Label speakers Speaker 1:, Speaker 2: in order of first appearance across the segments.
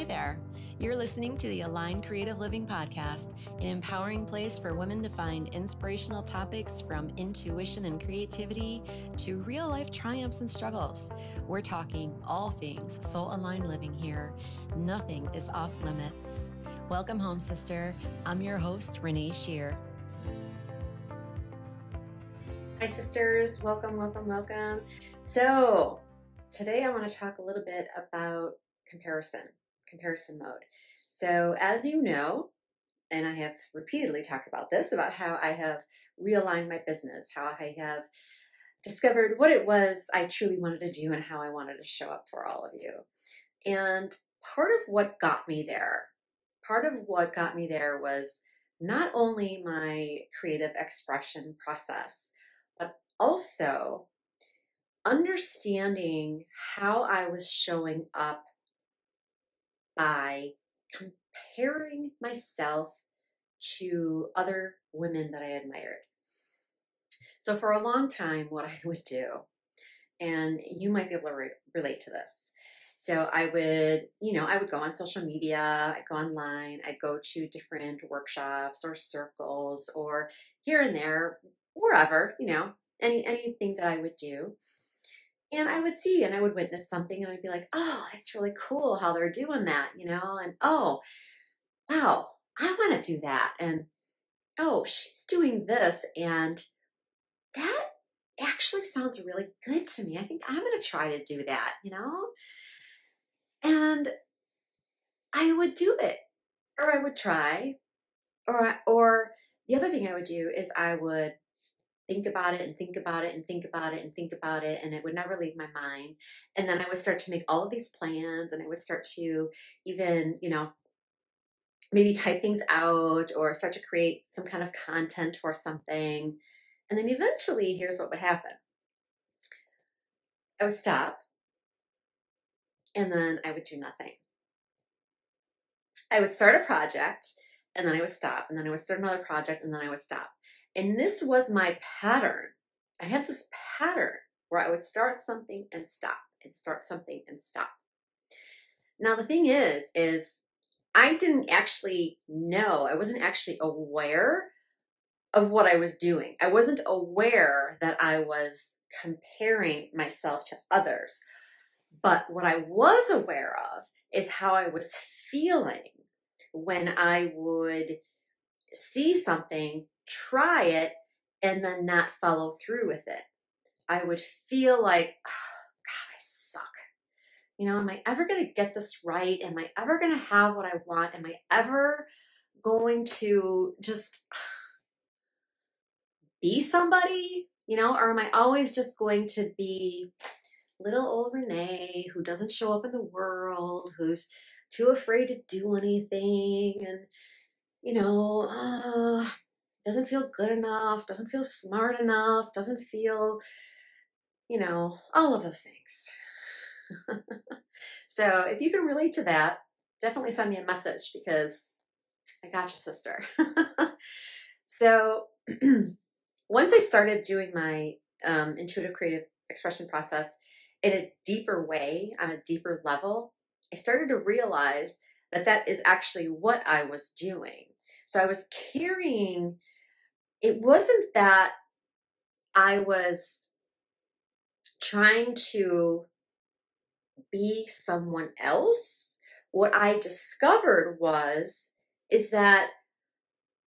Speaker 1: Hi there. You're listening to the Aligned Creative Living Podcast, an empowering place for women to find inspirational topics from intuition and creativity to real life triumphs and struggles. We're talking all things soul aligned living here. Nothing is off limits. Welcome home, sister. I'm your host, Renee Shear. Hi, sisters. Welcome, welcome, welcome. So, today I want to talk a little bit about comparison comparison mode. So, as you know, and I have repeatedly talked about this about how I have realigned my business, how I have discovered what it was I truly wanted to do and how I wanted to show up for all of you. And part of what got me there, part of what got me there was not only my creative expression process, but also understanding how I was showing up by comparing myself to other women that I admired. So, for a long time, what I would do, and you might be able to re- relate to this. So, I would, you know, I would go on social media, I'd go online, I'd go to different workshops or circles or here and there, wherever, you know, any anything that I would do and I would see and I would witness something and I'd be like, oh, that's really cool how they're doing that, you know, and oh, wow, I want to do that. And oh, she's doing this and that actually sounds really good to me. I think I'm going to try to do that, you know? And I would do it or I would try or or the other thing I would do is I would think about it and think about it and think about it and think about it and it would never leave my mind. And then i would start to make all of these plans and i would start to even you know maybe type things out or start to create some kind of content for something. And then eventually here's what would happen. I would stop. And then i would do nothing. I would start a project and then i would stop and then i would start another project and then i would stop and this was my pattern. I had this pattern where I would start something and stop and start something and stop. Now the thing is is I didn't actually know. I wasn't actually aware of what I was doing. I wasn't aware that I was comparing myself to others. But what I was aware of is how I was feeling when I would see something try it and then not follow through with it. I would feel like, oh, God, I suck. You know, am I ever going to get this right? Am I ever going to have what I want? Am I ever going to just be somebody? You know, or am I always just going to be little old Renee who doesn't show up in the world, who's too afraid to do anything and, you know, uh, doesn't feel good enough, doesn't feel smart enough, doesn't feel, you know, all of those things. so if you can relate to that, definitely send me a message because I got you, sister. so once I started doing my um, intuitive creative expression process in a deeper way, on a deeper level, I started to realize that that is actually what I was doing. So I was carrying it wasn't that I was trying to be someone else. What I discovered was is that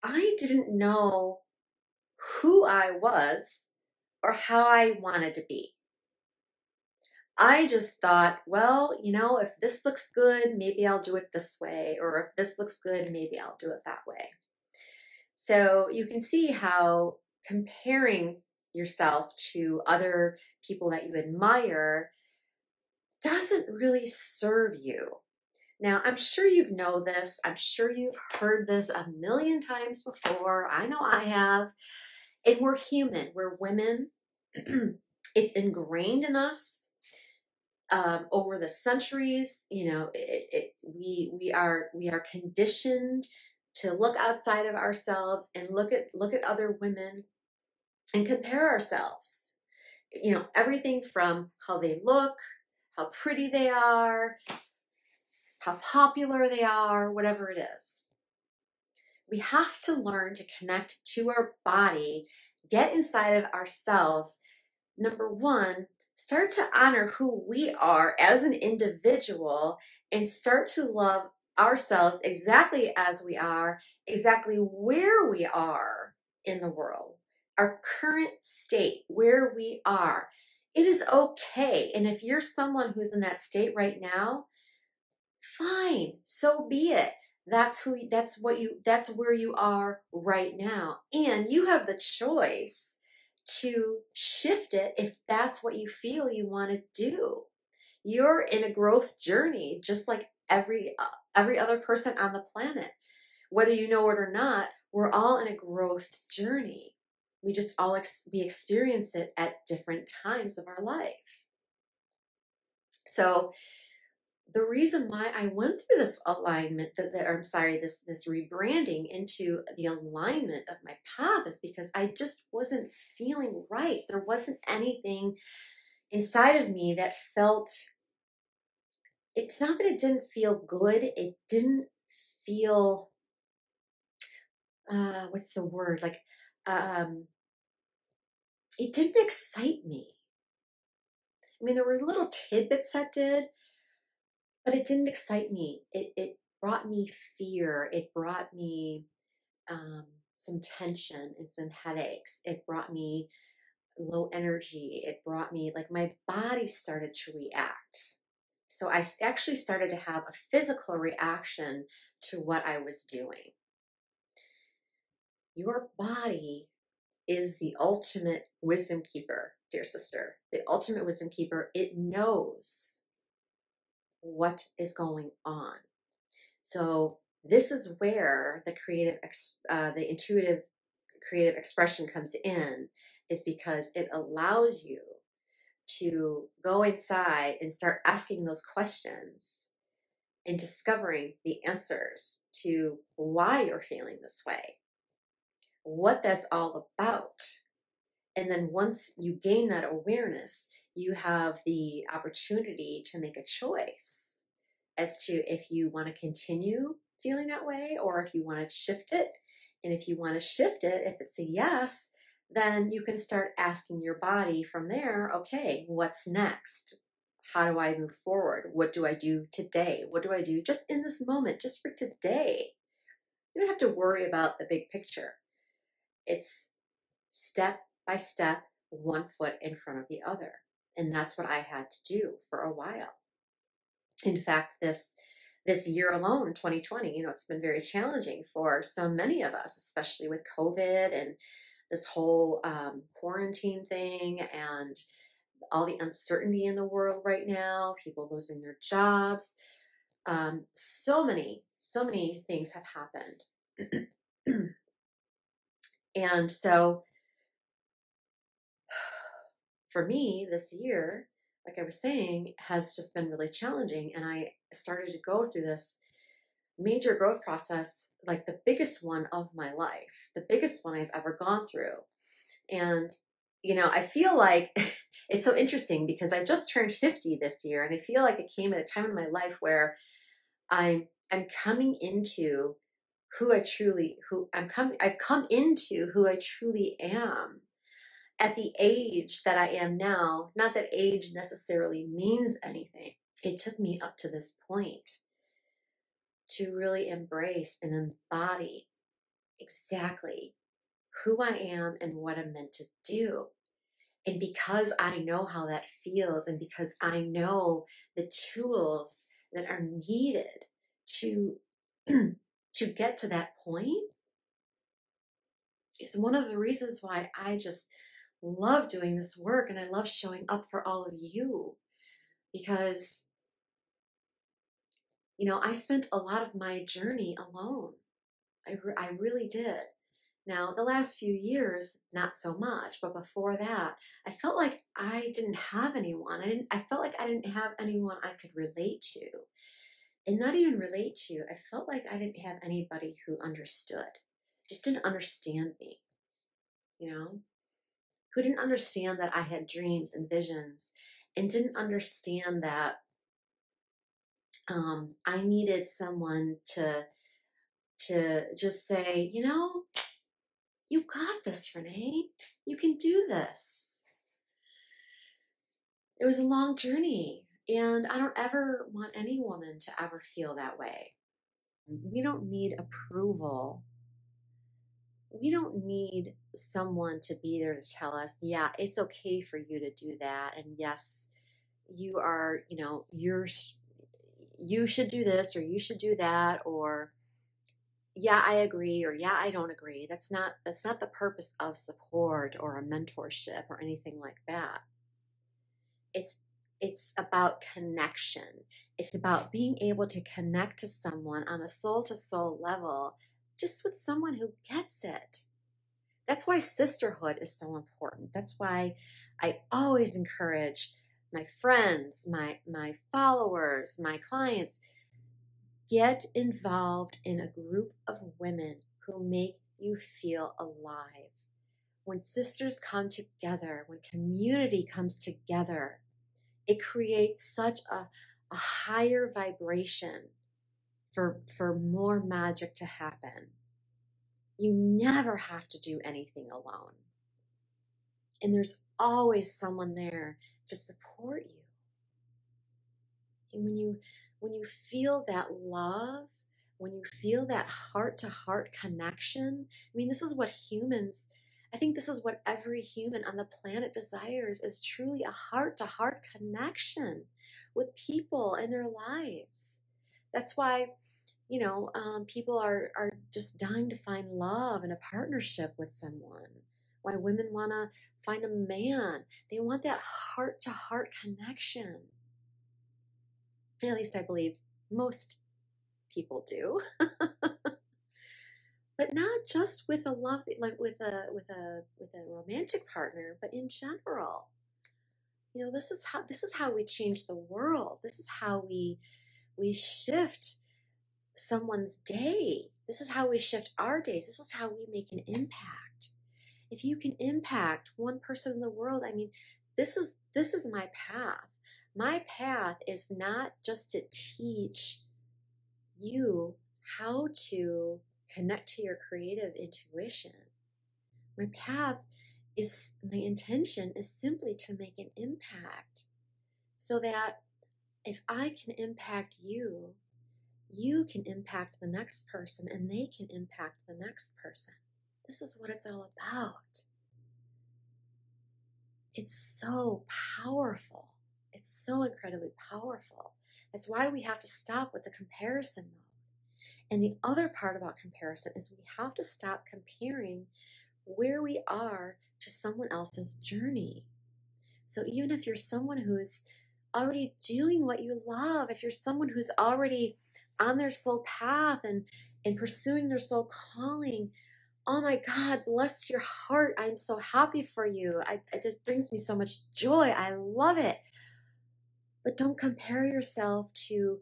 Speaker 1: I didn't know who I was or how I wanted to be. I just thought, well, you know, if this looks good, maybe I'll do it this way, or if this looks good, maybe I'll do it that way. So you can see how comparing yourself to other people that you admire doesn't really serve you. Now, I'm sure you know this. I'm sure you've heard this a million times before. I know I have. And we're human, we're women. it's ingrained in us um, over the centuries. You know, it, it, we we are we are conditioned to look outside of ourselves and look at look at other women and compare ourselves you know everything from how they look how pretty they are how popular they are, whatever it is. We have to learn to connect to our body, get inside of ourselves. Number one, start to honor who we are as an individual and start to love ourselves exactly as we are, exactly where we are in the world, our current state, where we are. It is okay. And if you're someone who's in that state right now, fine, so be it. That's who that's what you that's where you are right now. And you have the choice to shift it if that's what you feel you want to do. You're in a growth journey just like every uh, every other person on the planet. Whether you know it or not, we're all in a growth journey. We just all ex- we experience it at different times of our life. So the reason why I went through this alignment that, I'm sorry, this this rebranding into the alignment of my path is because I just wasn't feeling right. There wasn't anything inside of me that felt it's not that it didn't feel good, it didn't feel uh what's the word? Like um it didn't excite me. I mean, there were little tidbits that did, but it didn't excite me. It it brought me fear. It brought me um, some tension and some headaches. It brought me low energy. It brought me like my body started to react. So I actually started to have a physical reaction to what I was doing. Your body is the ultimate wisdom keeper, dear sister. The ultimate wisdom keeper. It knows what is going on. So this is where the creative, uh, the intuitive creative expression comes in, is because it allows you to go inside and start asking those questions and discovering the answers to why you're feeling this way, what that's all about. And then once you gain that awareness, you have the opportunity to make a choice as to if you want to continue feeling that way or if you want to shift it. And if you want to shift it, if it's a yes, then you can start asking your body from there, okay, what's next? How do I move forward? What do I do today? What do I do just in this moment, just for today? You don't have to worry about the big picture. It's step by step, one foot in front of the other. And that's what I had to do for a while. In fact, this this year alone, 2020, you know, it's been very challenging for so many of us, especially with COVID and this whole um, quarantine thing and all the uncertainty in the world right now, people losing their jobs. Um, so many, so many things have happened. and so for me this year, like I was saying, has just been really challenging. And I started to go through this major growth process, like the biggest one of my life, the biggest one I've ever gone through. And, you know, I feel like it's so interesting because I just turned 50 this year and I feel like it came at a time in my life where I'm I'm coming into who I truly who I'm coming I've come into who I truly am at the age that I am now, not that age necessarily means anything. It took me up to this point to really embrace and embody exactly who I am and what I'm meant to do. And because I know how that feels, and because I know the tools that are needed to to get to that point, is one of the reasons why I just love doing this work and I love showing up for all of you because, you know, I spent a lot of my journey alone. I, re- I really did. Now, the last few years, not so much, but before that, I felt like I didn't have anyone. I didn't I felt like I didn't have anyone I could relate to. And not even relate to, I felt like I didn't have anybody who understood. Just didn't understand me. You know? Who didn't understand that I had dreams and visions and didn't understand that um, I needed someone to to just say, you know, you got this, Renee. You can do this. It was a long journey, and I don't ever want any woman to ever feel that way. We don't need approval. We don't need someone to be there to tell us, yeah, it's okay for you to do that. And yes, you are, you know, you're, you should do this or you should do that or yeah i agree or yeah i don't agree. That's not that's not the purpose of support or a mentorship or anything like that. It's it's about connection. It's about being able to connect to someone on a soul to soul level just with someone who gets it that's why sisterhood is so important that's why i always encourage my friends my my followers my clients Get involved in a group of women who make you feel alive. When sisters come together, when community comes together, it creates such a, a higher vibration for, for more magic to happen. You never have to do anything alone. And there's always someone there to support you. And when you when you feel that love, when you feel that heart to heart connection, I mean, this is what humans, I think this is what every human on the planet desires is truly a heart to heart connection with people in their lives. That's why, you know, um, people are, are just dying to find love and a partnership with someone. Why women want to find a man. They want that heart to heart connection at least I believe most people do. but not just with a love like with a with a with a romantic partner, but in general. You know, this is how this is how we change the world. This is how we we shift someone's day. This is how we shift our days. This is how we make an impact. If you can impact one person in the world, I mean, this is this is my path my path is not just to teach you how to connect to your creative intuition. My path is, my intention is simply to make an impact so that if I can impact you, you can impact the next person and they can impact the next person. This is what it's all about. It's so powerful. It's so incredibly powerful. That's why we have to stop with the comparison mode. And the other part about comparison is we have to stop comparing where we are to someone else's journey. So even if you're someone who's already doing what you love, if you're someone who's already on their soul path and, and pursuing their soul calling, oh my God, bless your heart. I'm so happy for you. I, it brings me so much joy. I love it. But don't compare yourself to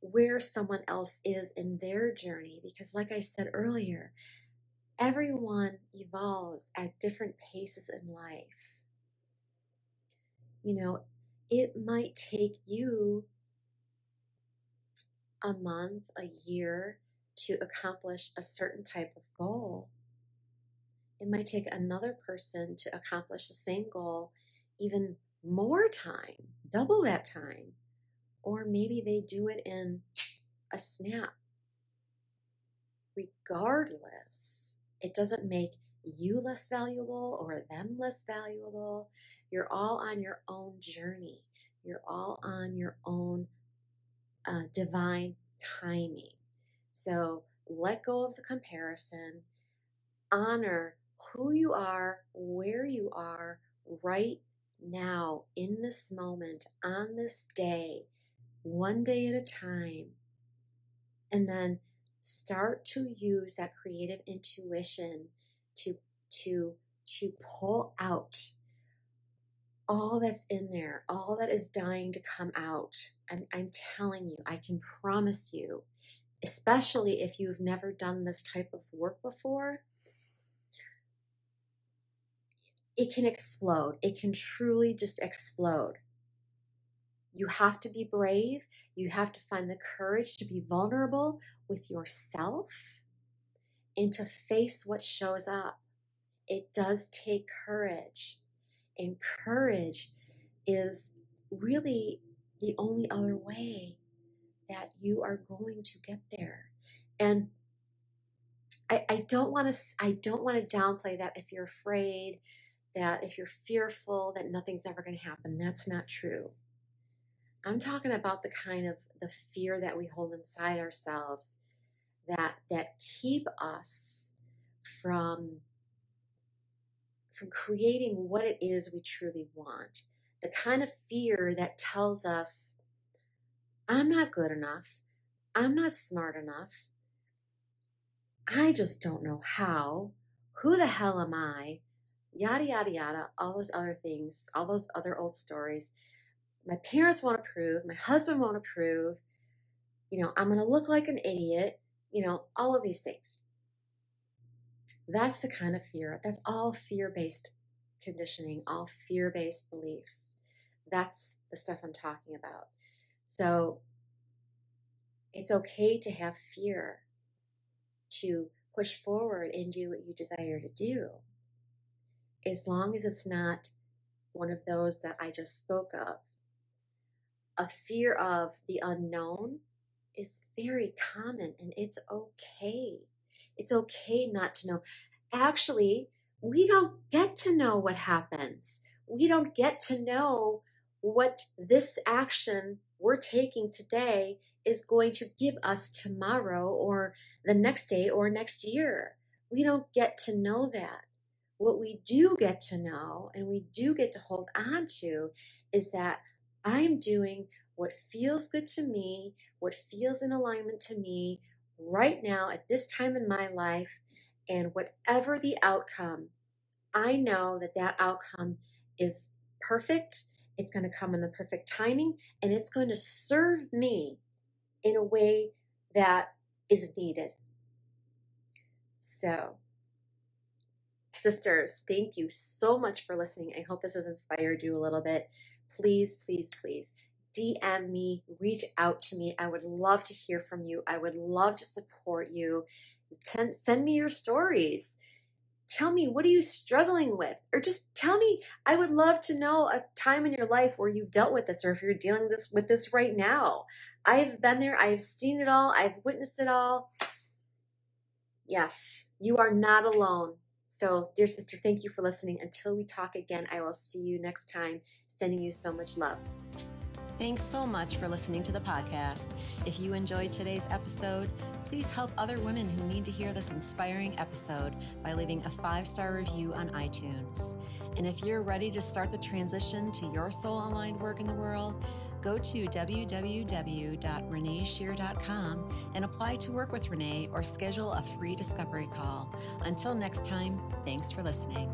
Speaker 1: where someone else is in their journey because, like I said earlier, everyone evolves at different paces in life. You know, it might take you a month, a year to accomplish a certain type of goal. It might take another person to accomplish the same goal even more time double that time. Or maybe they do it in a snap. Regardless, it doesn't make you less valuable or them less valuable. You're all on your own journey. You're all on your own uh, divine timing. So let go of the comparison. Honor who you are, where you are right now, in this moment, on this day, one day at a time, and then start to use that creative intuition to to to pull out all that's in there, all that is dying to come out. I'm, I'm telling you, I can promise you, especially if you've never done this type of work before, it can explode. It can truly just explode. You have to be brave. You have to find the courage to be vulnerable with yourself and to face what shows up. It does take courage. And courage is really the only other way that you are going to get there. And I, I don't want to I don't want to downplay that if you're afraid, that if you're fearful that nothing's ever going to happen. That's not true. I'm talking about the kind of the fear that we hold inside ourselves that that keep us from from creating what it is we truly want. The kind of fear that tells us I'm not good enough. I'm not smart enough. I just don't know how. Who the hell am I? Yada, yada, yada, all those other things, all those other old stories. My parents won't approve. My husband won't approve. You know, I'm going to look like an idiot. You know, all of these things. That's the kind of fear. That's all fear based conditioning, all fear based beliefs. That's the stuff I'm talking about. So it's okay to have fear to push forward and do what you desire to do. As long as it's not one of those that I just spoke of. A fear of the unknown is very common and it's okay. It's okay not to know. Actually, we don't get to know what happens. We don't get to know what this action we're taking today is going to give us tomorrow or the next day or next year. We don't get to know that. What we do get to know and we do get to hold on to is that I'm doing what feels good to me, what feels in alignment to me right now at this time in my life. And whatever the outcome, I know that that outcome is perfect. It's going to come in the perfect timing and it's going to serve me in a way that is needed. So, sisters, thank you so much for listening. I hope this has inspired you a little bit. Please, please, please DM me, reach out to me. I would love to hear from you. I would love to support you. Send me your stories. Tell me what are you struggling with? Or just tell me i would love to know a time in your life where you've dealt with this or if you're dealing this with this right now. I've been there. I've seen it all. I've witnessed it all. Yes you are not alone. So dear sister thank you for listening. Until we talk again i will see you next time. Sending you so much love
Speaker 2: Thanks so much for listening to the podcast. If you enjoyed today's episode, please help other women who need to hear this inspiring episode by leaving a five star review on iTunes. And if you're ready to start the transition to your soul aligned work in the world, go to www.reneeshear.com and apply to work with Renee or schedule a free discovery call. Until next time, thanks for listening.